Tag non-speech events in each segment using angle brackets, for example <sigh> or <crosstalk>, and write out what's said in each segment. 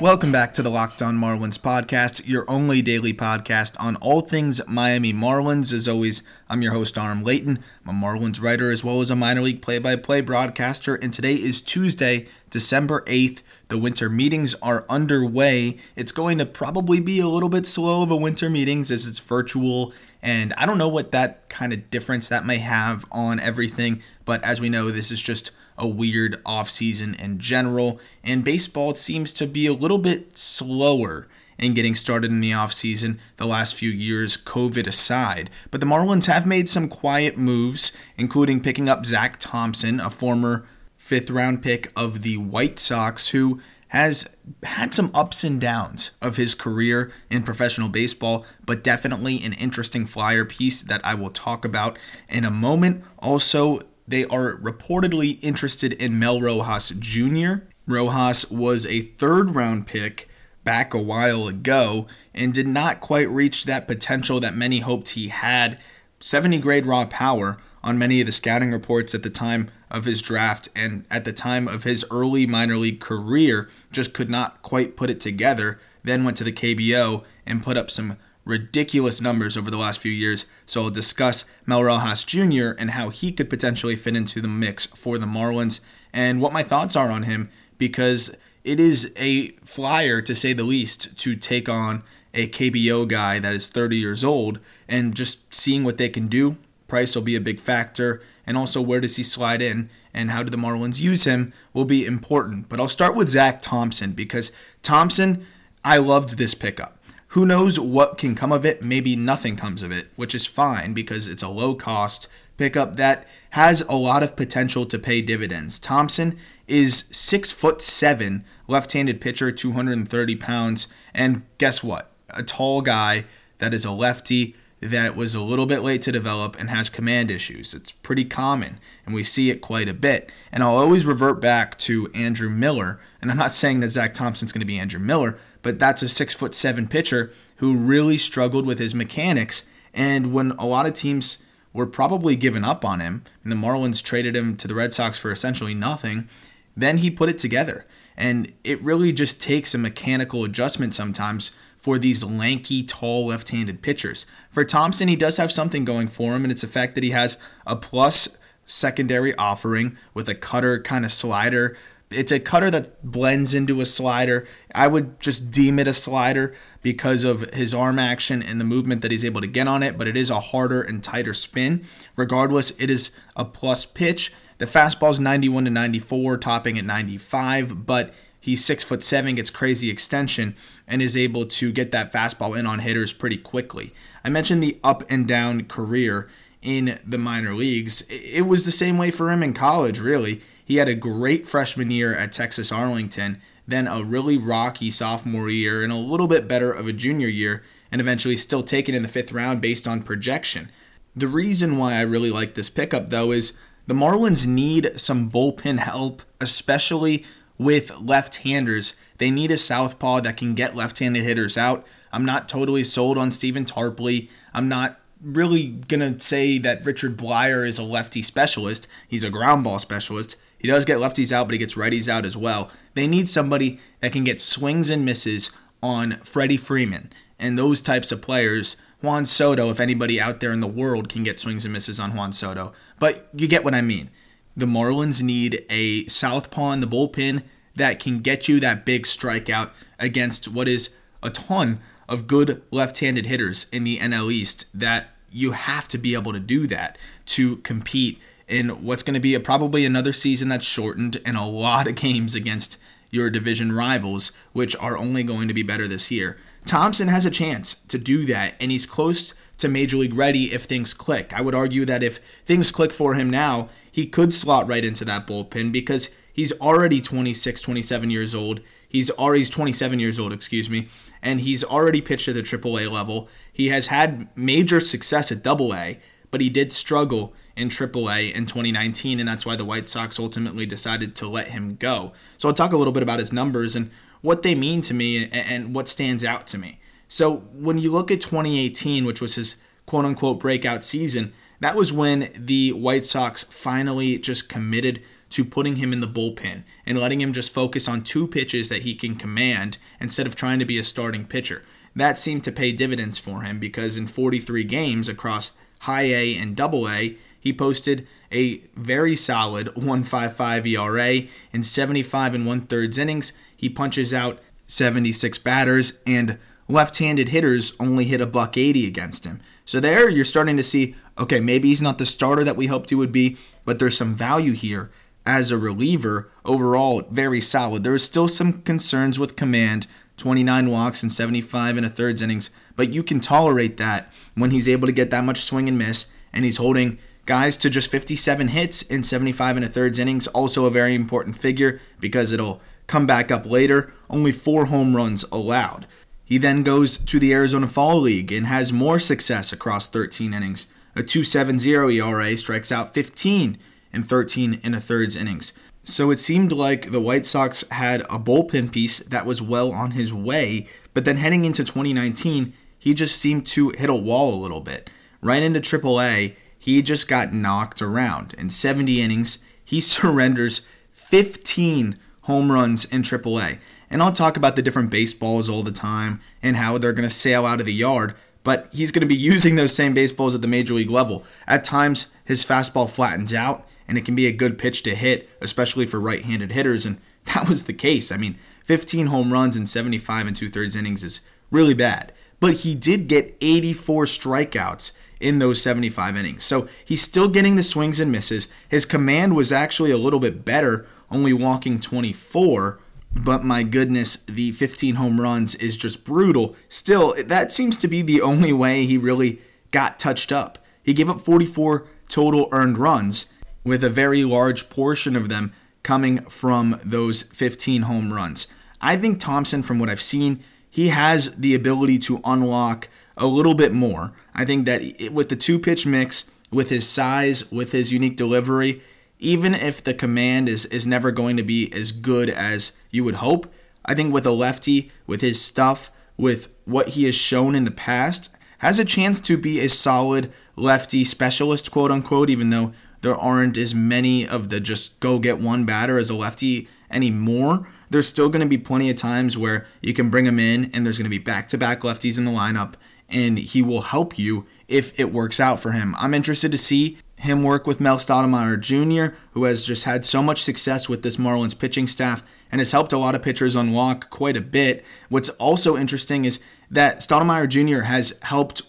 Welcome back to the Locked On Marlins podcast, your only daily podcast on all things Miami Marlins. As always, I'm your host, Aram Leighton. I'm a Marlins writer as well as a minor league play by play broadcaster, and today is Tuesday, December 8th. The winter meetings are underway. It's going to probably be a little bit slow of a winter meetings as it's virtual, and I don't know what that kind of difference that may have on everything, but as we know, this is just a weird offseason in general, and baseball seems to be a little bit slower in getting started in the offseason the last few years, COVID aside. But the Marlins have made some quiet moves, including picking up Zach Thompson, a former fifth round pick of the White Sox, who has had some ups and downs of his career in professional baseball, but definitely an interesting flyer piece that I will talk about in a moment. Also, they are reportedly interested in Mel Rojas Jr. Rojas was a third round pick back a while ago and did not quite reach that potential that many hoped he had. 70 grade raw power on many of the scouting reports at the time of his draft and at the time of his early minor league career, just could not quite put it together. Then went to the KBO and put up some ridiculous numbers over the last few years. So I'll discuss Mel Rojas Jr. and how he could potentially fit into the mix for the Marlins and what my thoughts are on him because it is a flyer to say the least to take on a KBO guy that is 30 years old and just seeing what they can do. Price will be a big factor and also where does he slide in and how do the Marlins use him will be important. But I'll start with Zach Thompson because Thompson, I loved this pickup. Who knows what can come of it? Maybe nothing comes of it, which is fine because it's a low cost pickup that has a lot of potential to pay dividends. Thompson is six foot seven, left-handed pitcher, 230 pounds, and guess what? A tall guy that is a lefty that was a little bit late to develop and has command issues. It's pretty common, and we see it quite a bit. And I'll always revert back to Andrew Miller, and I'm not saying that Zach Thompson's going to be Andrew Miller, but that's a six foot seven pitcher who really struggled with his mechanics. And when a lot of teams were probably giving up on him, and the Marlins traded him to the Red Sox for essentially nothing, then he put it together. And it really just takes a mechanical adjustment sometimes for these lanky, tall left handed pitchers. For Thompson, he does have something going for him, and it's the fact that he has a plus secondary offering with a cutter kind of slider it's a cutter that blends into a slider. I would just deem it a slider because of his arm action and the movement that he's able to get on it, but it is a harder and tighter spin. Regardless, it is a plus pitch. The fastball is 91 to 94, topping at 95, but he's six foot seven, gets crazy extension, and is able to get that fastball in on hitters pretty quickly. I mentioned the up and down career in the minor leagues. It was the same way for him in college, really. He had a great freshman year at Texas Arlington, then a really rocky sophomore year, and a little bit better of a junior year, and eventually still taken in the fifth round based on projection. The reason why I really like this pickup, though, is the Marlins need some bullpen help, especially with left handers. They need a southpaw that can get left handed hitters out. I'm not totally sold on Stephen Tarpley. I'm not really going to say that Richard Bleier is a lefty specialist. He's a ground ball specialist. He does get lefties out, but he gets righties out as well. They need somebody that can get swings and misses on Freddie Freeman and those types of players. Juan Soto, if anybody out there in the world can get swings and misses on Juan Soto. But you get what I mean. The Marlins need a southpaw in the bullpen that can get you that big strikeout against what is a ton of good left-handed hitters in the NL East that you have to be able to do that to compete in what's going to be a, probably another season that's shortened and a lot of games against your division rivals, which are only going to be better this year. Thompson has a chance to do that, and he's close to major league ready if things click. I would argue that if things click for him now, he could slot right into that bullpen because he's already 26, 27 years old. He's already he's 27 years old, excuse me, and he's already pitched at the AAA level. He has had major success at Double A, but he did struggle in AAA in 2019, and that's why the White Sox ultimately decided to let him go. So I'll talk a little bit about his numbers and what they mean to me and what stands out to me. So when you look at 2018, which was his quote unquote breakout season, that was when the White Sox finally just committed to putting him in the bullpen and letting him just focus on two pitches that he can command instead of trying to be a starting pitcher. That seemed to pay dividends for him because in 43 games across high A and double A, he posted a very solid 1.55 ERA in 75 and one thirds innings. He punches out 76 batters and left-handed hitters only hit a buck 80 against him. So there you're starting to see okay, maybe he's not the starter that we hoped he would be, but there's some value here as a reliever. Overall, very solid. There is still some concerns with command, 29 walks and 75 and a thirds innings, but you can tolerate that when he's able to get that much swing and miss and he's holding guys to just 57 hits in 75 and a thirds innings. Also a very important figure because it'll come back up later. Only four home runs allowed. He then goes to the Arizona Fall League and has more success across 13 innings. A 2.70 ERA strikes out 15 in 13 and a thirds innings. So it seemed like the White Sox had a bullpen piece that was well on his way, but then heading into 2019, he just seemed to hit a wall a little bit. Right into AAA, he just got knocked around. In 70 innings, he <laughs> surrenders 15 home runs in AAA. And I'll talk about the different baseballs all the time and how they're going to sail out of the yard, but he's going to be <laughs> using those same baseballs at the major league level. At times, his fastball flattens out, and it can be a good pitch to hit, especially for right handed hitters. And <laughs> that was the case. I mean, 15 home runs in 75 and two thirds innings is really bad. But he did get 84 strikeouts in those 75 innings. So he's still getting the swings and misses. His command was actually a little bit better, only walking 24. But my goodness, the 15 home runs is just brutal. Still, that seems to be the only way he really got touched up. He gave up 44 total earned runs, with a very large portion of them coming from those 15 home runs. I think Thompson, from what I've seen, he has the ability to unlock a little bit more. I think that with the two pitch mix, with his size, with his unique delivery, even if the command is, is never going to be as good as you would hope, I think with a lefty, with his stuff, with what he has shown in the past, has a chance to be a solid lefty specialist, quote unquote, even though there aren't as many of the just go get one batter as a lefty anymore. There's still going to be plenty of times where you can bring him in and there's going to be back to back lefties in the lineup and he will help you if it works out for him. I'm interested to see him work with Mel Stottlemyre Jr., who has just had so much success with this Marlins pitching staff and has helped a lot of pitchers unlock quite a bit. What's also interesting is that Stottlemyre Jr. has helped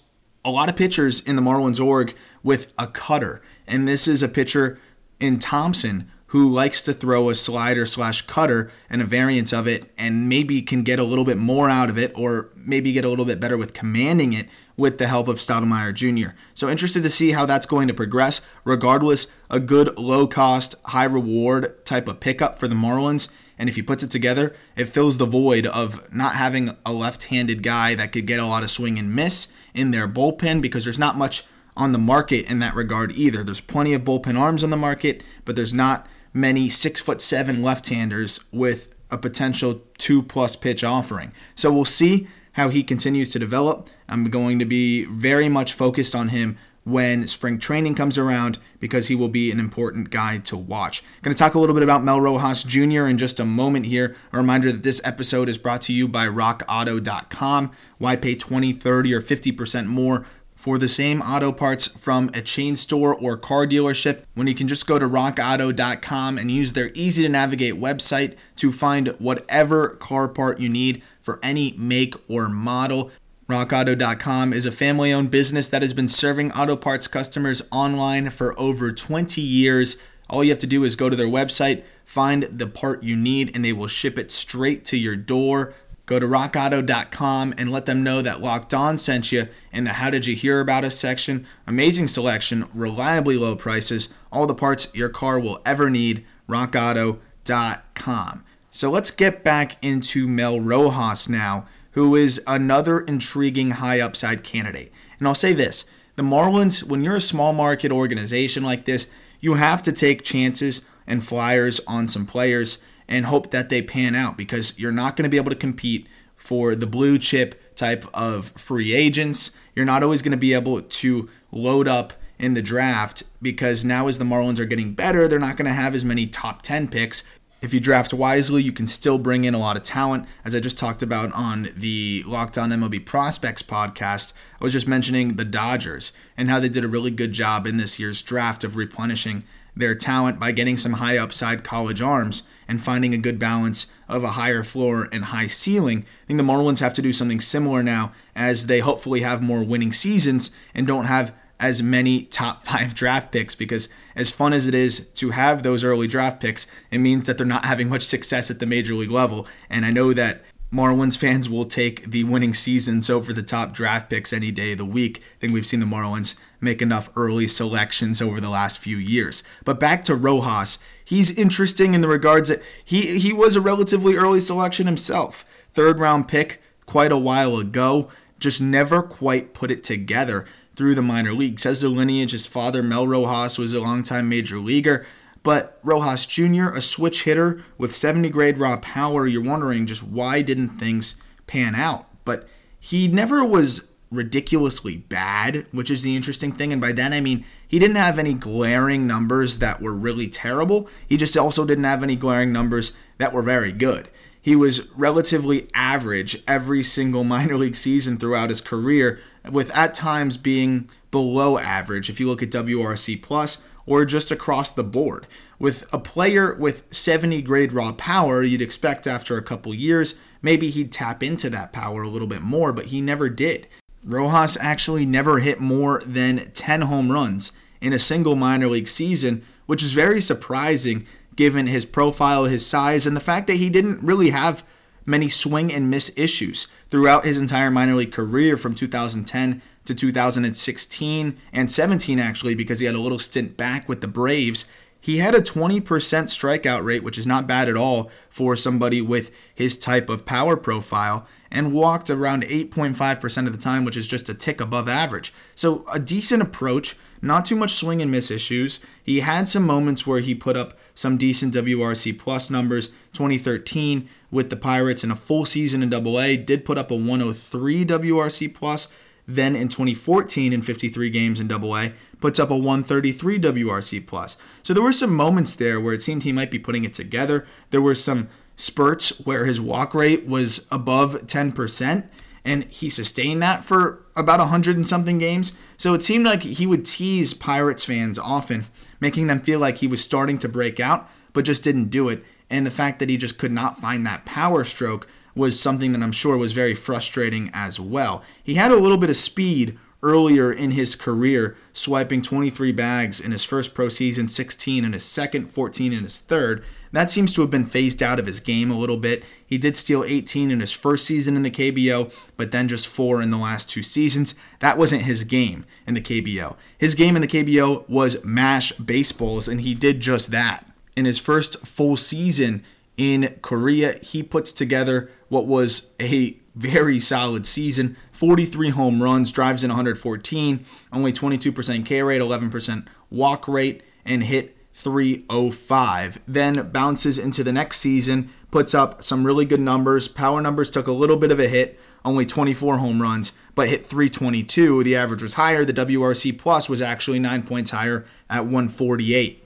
a lot of pitchers in the Marlins org with a cutter. And this is a pitcher in Thompson who likes to throw a slider slash cutter and a variance of it and maybe can get a little bit more out of it or maybe get a little bit better with commanding it with the help of Stottlemyre Jr. So interested to see how that's going to progress. Regardless, a good low cost, high reward type of pickup for the Marlins. And if he puts it together, it fills the void of not having a left handed guy that could get a lot of swing and miss in their bullpen because there's not much on the market in that regard either. There's plenty of bullpen arms on the market, but there's not many six foot seven left handers with a potential two plus pitch offering. So we'll see how he continues to develop. I'm going to be very much focused on him when spring training comes around because he will be an important guy to watch. Going to talk a little bit about Mel Rojas Jr. in just a moment here. A reminder that this episode is brought to you by rockauto.com. Why pay 20, 30, or 50% more for the same auto parts from a chain store or car dealership when you can just go to rockauto.com and use their easy to navigate website to find whatever car part you need for any make or model. RockAuto.com is a family owned business that has been serving auto parts customers online for over 20 years. All you have to do is go to their website, find the part you need, and they will ship it straight to your door. Go to rockauto.com and let them know that Locked On sent you in the How Did You Hear About Us section. Amazing selection, reliably low prices, all the parts your car will ever need. RockAuto.com. So let's get back into Mel Rojas now, who is another intriguing high upside candidate. And I'll say this the Marlins, when you're a small market organization like this, you have to take chances and flyers on some players and hope that they pan out because you're not going to be able to compete for the blue chip type of free agents. You're not always going to be able to load up in the draft because now as the Marlins are getting better, they're not going to have as many top 10 picks. If you draft wisely, you can still bring in a lot of talent. As I just talked about on the Locked On MLB Prospects podcast, I was just mentioning the Dodgers and how they did a really good job in this year's draft of replenishing their talent by getting some high upside college arms and finding a good balance of a higher floor and high ceiling. I think the Marlins have to do something similar now as they hopefully have more winning seasons and don't have as many top <laughs> five draft picks because, as fun as it is to have those early draft picks, it means that they're not <laughs> having much success at the major league level. And I know that Marlins fans will take the winning seasons over the top draft picks any day of the week. I think we've seen the Marlins make enough early selections over the last few years. But back to Rojas, he's interesting in the regards that he he was a relatively early selection himself. Third round pick quite a while ago, just never quite put it together through the minor leagues. As the lineage, his father, Mel Rojas, was a longtime major leaguer. But Rojas Jr., a switch hitter with 70 grade raw power, you're wondering just why didn't things pan out? But he never was ridiculously bad, which is the interesting thing. And by that I mean he didn't have any glaring numbers that were really terrible. He just also didn't have any glaring numbers that were very good. He was relatively average every single <laughs> minor league season throughout his career, with at times being below average if you look at WRC plus or just across the board. With a player with 70 grade raw power, you'd expect after a couple years maybe he'd tap into that power a little bit more, but he never did. Rojas actually never hit more than 10 home runs in a single minor league season, which is very surprising given his profile, his size, and the fact that he didn't really have many swing and miss issues throughout his entire minor league career from 2010 to 2016 and 17 actually because he had a little stint back with the Braves. He had a 20% strikeout rate, which is not bad at all for somebody with his type of power profile, and walked around 8.5% of the time, which is just a tick above average. So, a decent approach, not too much swing and miss issues. He had some moments where he put up some decent WRC plus numbers. 2013 with the Pirates in a full season in Double A, did put up a 103 WRC plus. Then in 2014, in 53 games in Double A, puts up a 133 WRC plus. So there were some moments there where it seemed he might be putting it together. There were some spurts where his walk rate was above 10%, and he sustained that for about 100 and something games. So it seemed like he would tease Pirates fans often, making them feel like he was starting to break out, but just didn't do it and the fact that he just could not find that power stroke was something that I'm sure was very frustrating as well. He had a little bit of speed earlier in his career, swiping 23 bags in his first pro season, 16 in his second, 14 in his third. That seems to have been phased out of his game a little bit. He did steal 18 in his first season in the KBO, but then just four in the last two seasons. That wasn't his game in the KBO. His game in the KBO was mash baseballs, and he did just that in his first full season in Korea, he puts together what was a very solid season 43 home runs, drives in 114, only 22% K rate, 11% walk rate, and hit 305. Then bounces into the next season, puts up some really good numbers. Power numbers took a little bit of a hit, only 24 home runs, but hit 322. The average was higher. The WRC plus was actually nine points higher at 148.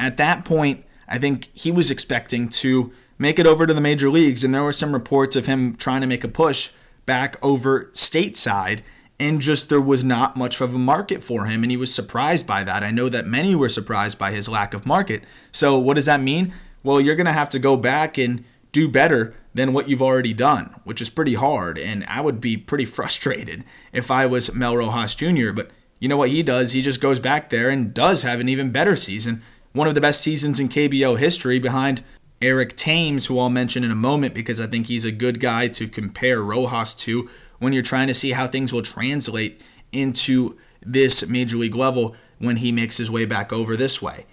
At that point, I think he was expecting to make it over to the major leagues, and there were some reports of him trying to make a push back over stateside, and just there was not much of a market for him, and he was surprised by that. I know that many were surprised by his lack of market. So, what does that mean? Well, you're going to have to go back and do better than what you've already done, which is pretty hard, and I would be pretty <laughs> frustrated if I was Mel Rojas Jr., but you know what he does? He just goes back there and does have an even better season one of the best seasons in KBO history behind Eric Thames, who I'll mention in a moment because I think he's a good guy to compare Rojas to when you're trying to see how things will translate into this major league level when he makes his way back over this way.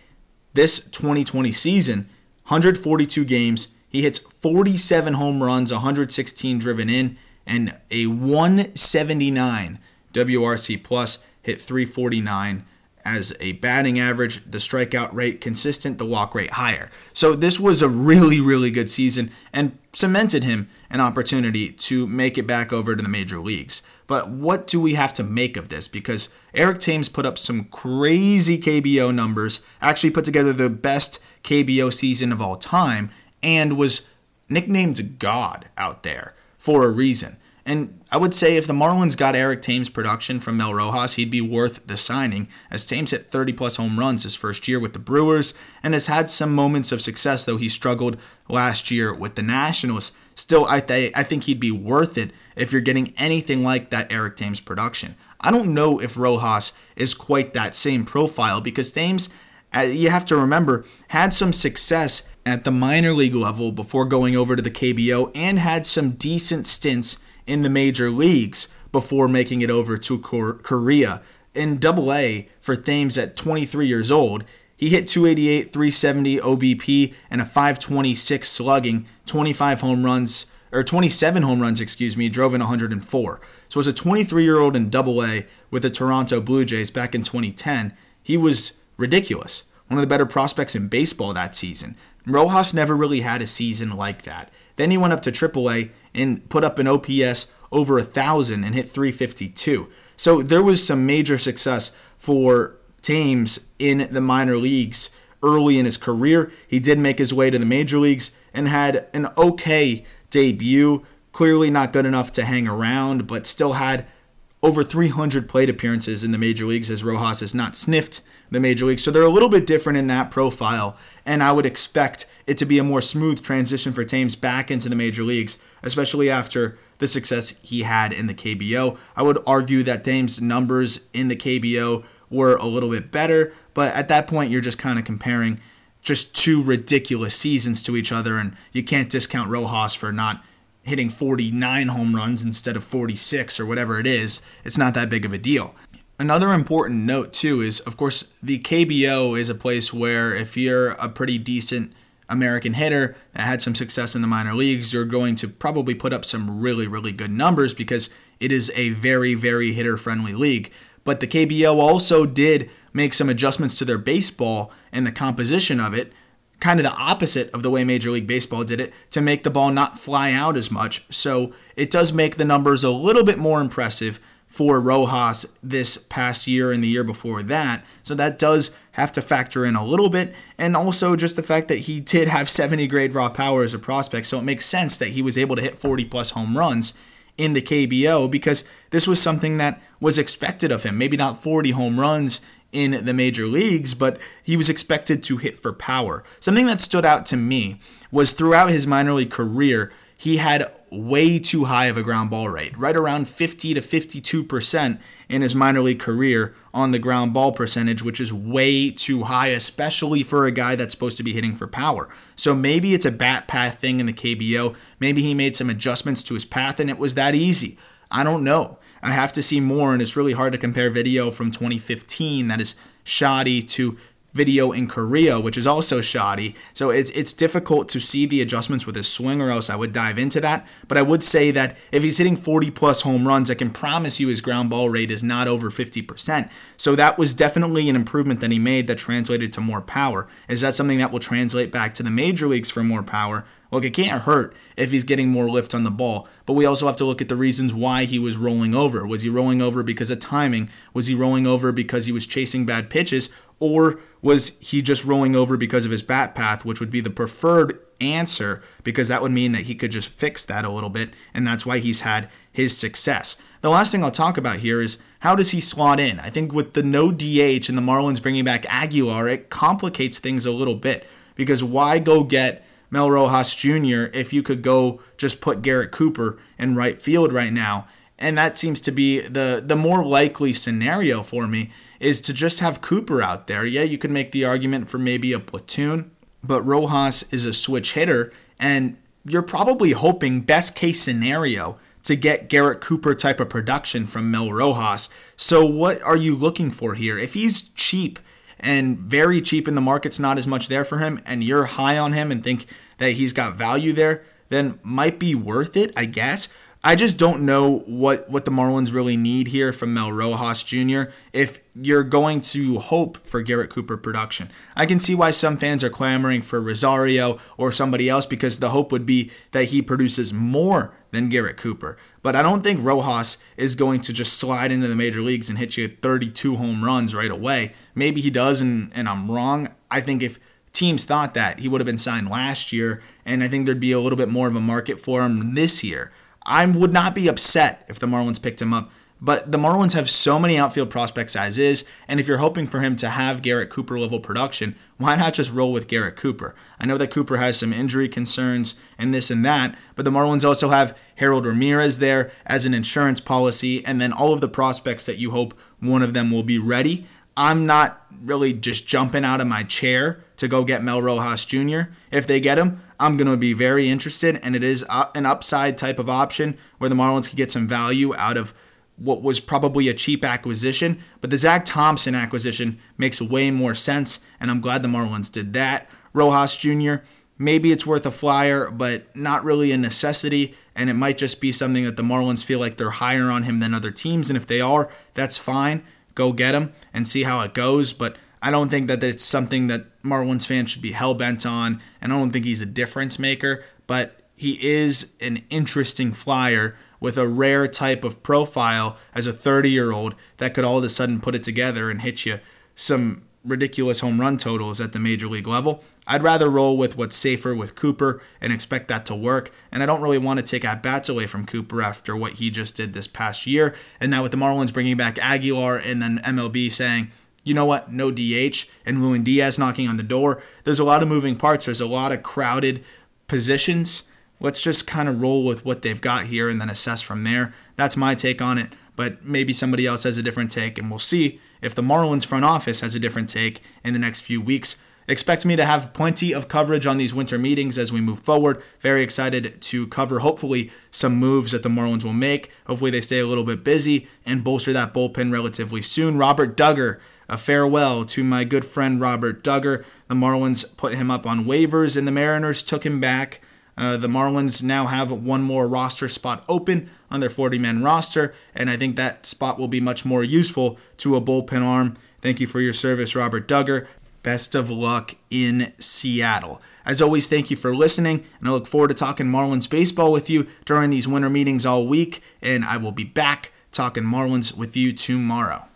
This 2020 season, 142 games, he hits 47 home runs, 116 driven in, and a 179 WRC plus. hit 349 as a batting average, the strikeout rate consistent, the walk rate higher. So this was a really, really good season and cemented him an opportunity to make it back over to the major leagues. But what do we have to make of this? Because Eric Thames put up some crazy KBO numbers, actually put together the best KBO season of all time, and was nicknamed God out there for a reason. And I would say if the Marlins got Eric Thames' production from Mel Rojas, he'd be worth the signing, as Thames hit 30 plus home runs his first year with the Brewers and has had some moments of success, though he struggled last year with the Nationals. Still, I, th- I think he'd be worth it if you're getting anything like that Eric Thames production. I don't know if Rojas is quite that same profile because Thames, uh, you have to remember, had some success at the minor league level before going over to the KBO and had some decent stints in the major leagues before making it over to Korea. In Double A for Thames at 23 years old, he hit 288, 370 OBP, and a 526 slugging, 25 home runs, or 27 home runs, excuse me, drove in 104. So as a 23 year old in Double A with the Toronto Blue Jays back in 2010, he was ridiculous. One of the better prospects in baseball that season. Rojas never really had a season like that. Then he went up to AAA and put up an OPS over a thousand and hit 352. So there was some major success for Thames in the minor leagues early in his career. He did make his way to the major leagues and had an okay debut. Clearly not good enough to hang around, but still had over 300 plate appearances in the major leagues as Rojas has not sniffed the major leagues. So they're a little bit different in that profile, and I would expect it to be a more smooth transition for Thames back into the major leagues, especially after the success he had in the KBO. I would argue that Thames' numbers in the KBO were a little bit better, but at that point, you're just kind of comparing just two ridiculous seasons to each other, and you can't discount Rojas for not hitting 49 home runs instead of 46 or whatever it is. It's not that big of a deal. Another important note, too, is of course the KBO is a place where if you're a pretty decent American hitter that had some success in the minor leagues, you're going to probably put up some really, really good numbers because it is a very, very hitter friendly league. But the KBO also did make some adjustments to their baseball and the composition of it, kind of the opposite of the way Major League Baseball did it, to make the ball not fly out as much. So it does make the numbers a little bit more impressive for Rojas this past year and the year before that. So that does have to factor in a little bit. And also just the fact that he did have 70 grade raw power as a prospect. So it makes sense that he was able to hit 40 plus home runs in the KBO because this was something that was expected of him. Maybe not 40 home runs in the major leagues, but he was expected to hit for power. Something that stood out to me was throughout his minor league career, he had way too high of a ground ball rate, right around 50 to 52% in his minor league career on the ground ball percentage, which is way too high, especially for a guy that's supposed to be hitting for power. So maybe it's a bat path thing in the KBO. Maybe he made some adjustments to his path and it was that easy. I don't know. I have to see more, and it's really hard to compare video from 2015 that is shoddy to video in Korea, which is also shoddy. So it's it's difficult to see the adjustments with his swing, or else I would dive into that. But I would say that if he's hitting 40 plus home runs, I can promise you his ground ball rate is not over 50%. So that was definitely an improvement that he made that translated to more power. Is that something that will translate back to the major leagues for more power? Look, it can't hurt if he's getting more lift on the ball, but we also have to look at the reasons why he was rolling over. Was he rolling over because of timing? Was he rolling over because he was chasing bad pitches? Or was he just rolling over because of his bat path, which would be the preferred answer because that would mean that he could just fix that a little bit, and that's why he's had his success. The last thing I'll talk about here is how does he slot in? I think with the no DH and the Marlins bringing back Aguilar, it complicates things a little bit because why go get Mel Rojas Jr. if you could go just put Garrett Cooper in right field right now. And that seems to be the the more likely scenario for me is to just have Cooper out there. Yeah, you could make the argument for maybe a platoon, but Rojas is a switch hitter and you're probably hoping best case scenario to get Garrett Cooper type of production from Mel Rojas. So what are you looking for here? If he's cheap and very cheap in the market's not as much there for him, and you're high on him and think that he's got value there, then might be worth it, I guess. I just don't know what, what the Marlins really need here from Mel Rojas Jr. if you're going to hope for Garrett Cooper production. I can see why some fans are clamoring for Rosario or somebody else because the hope would be that he produces more than Garrett Cooper. But I don't think Rojas is going to just slide into the major leagues and hit you 32 home runs right away. Maybe he does, and, and I'm wrong. I think if teams thought that, he would have been signed last year, and I think there'd be a little bit more of a market for him this year. I would not be upset if the Marlins picked him up. But the Marlins have so many outfield prospects as is, and if you're hoping for him to have Garrett Cooper level production, why not just roll with Garrett Cooper? I know that Cooper has some injury concerns and this and that, but the Marlins also have Harold Ramirez there as an insurance policy, and then all of the prospects that you hope one of them will be ready. I'm not really just jumping out of my chair to go get Mel Rojas Jr. If they get him, I'm going to be very interested, and it is an upside type of option where the Marlins could get some value out of what was probably a cheap acquisition. But the Zach Thompson acquisition makes way more sense, and I'm glad the Marlins did that. Rojas Jr., maybe it's worth a flyer, but not really a necessity, and it might just be something that the Marlins feel like they're higher on him than other teams, and if they are, that's fine. Go get him and see how it goes, but I don't think that it's something that Marlins fans should be hell bent on, and I don't think he's a difference maker, but he is an interesting flyer with a rare type of profile as a 30 year old that could all of a sudden put it together and hit you some ridiculous home run totals at the major league level. I'd rather roll with what's safer with Cooper and expect that to work. And I don't really want to take at bats away from Cooper after what he just did this past year. And now with the Marlins bringing back Aguilar and then MLB saying, you know what, no DH, and Lewin Diaz knocking on the door. There's a lot of moving parts. There's a lot of crowded positions. Let's just kind of roll with what they've got here and then assess from there. That's my take on it, but maybe somebody else has a different take, and we'll see if the Marlins front office has a different take in the next few weeks. Expect me to have plenty of coverage on these winter meetings as we move forward. Very excited to cover, hopefully, some moves that the Marlins will make. Hopefully, they stay a little bit busy and bolster that bullpen relatively soon. Robert Dugger a farewell to my good friend Robert Dugger. The Marlins put him up on waivers, and the Mariners took him back. Uh, the Marlins now have one more roster spot open on their 40 man roster, and I think that spot will be much more useful to a bullpen arm. Thank you for your service, Robert Dugger. Best of luck in Seattle. As always, thank you for listening, and I look forward to talking Marlins baseball with you during these winter meetings all week. And I will be back talking Marlins with you tomorrow.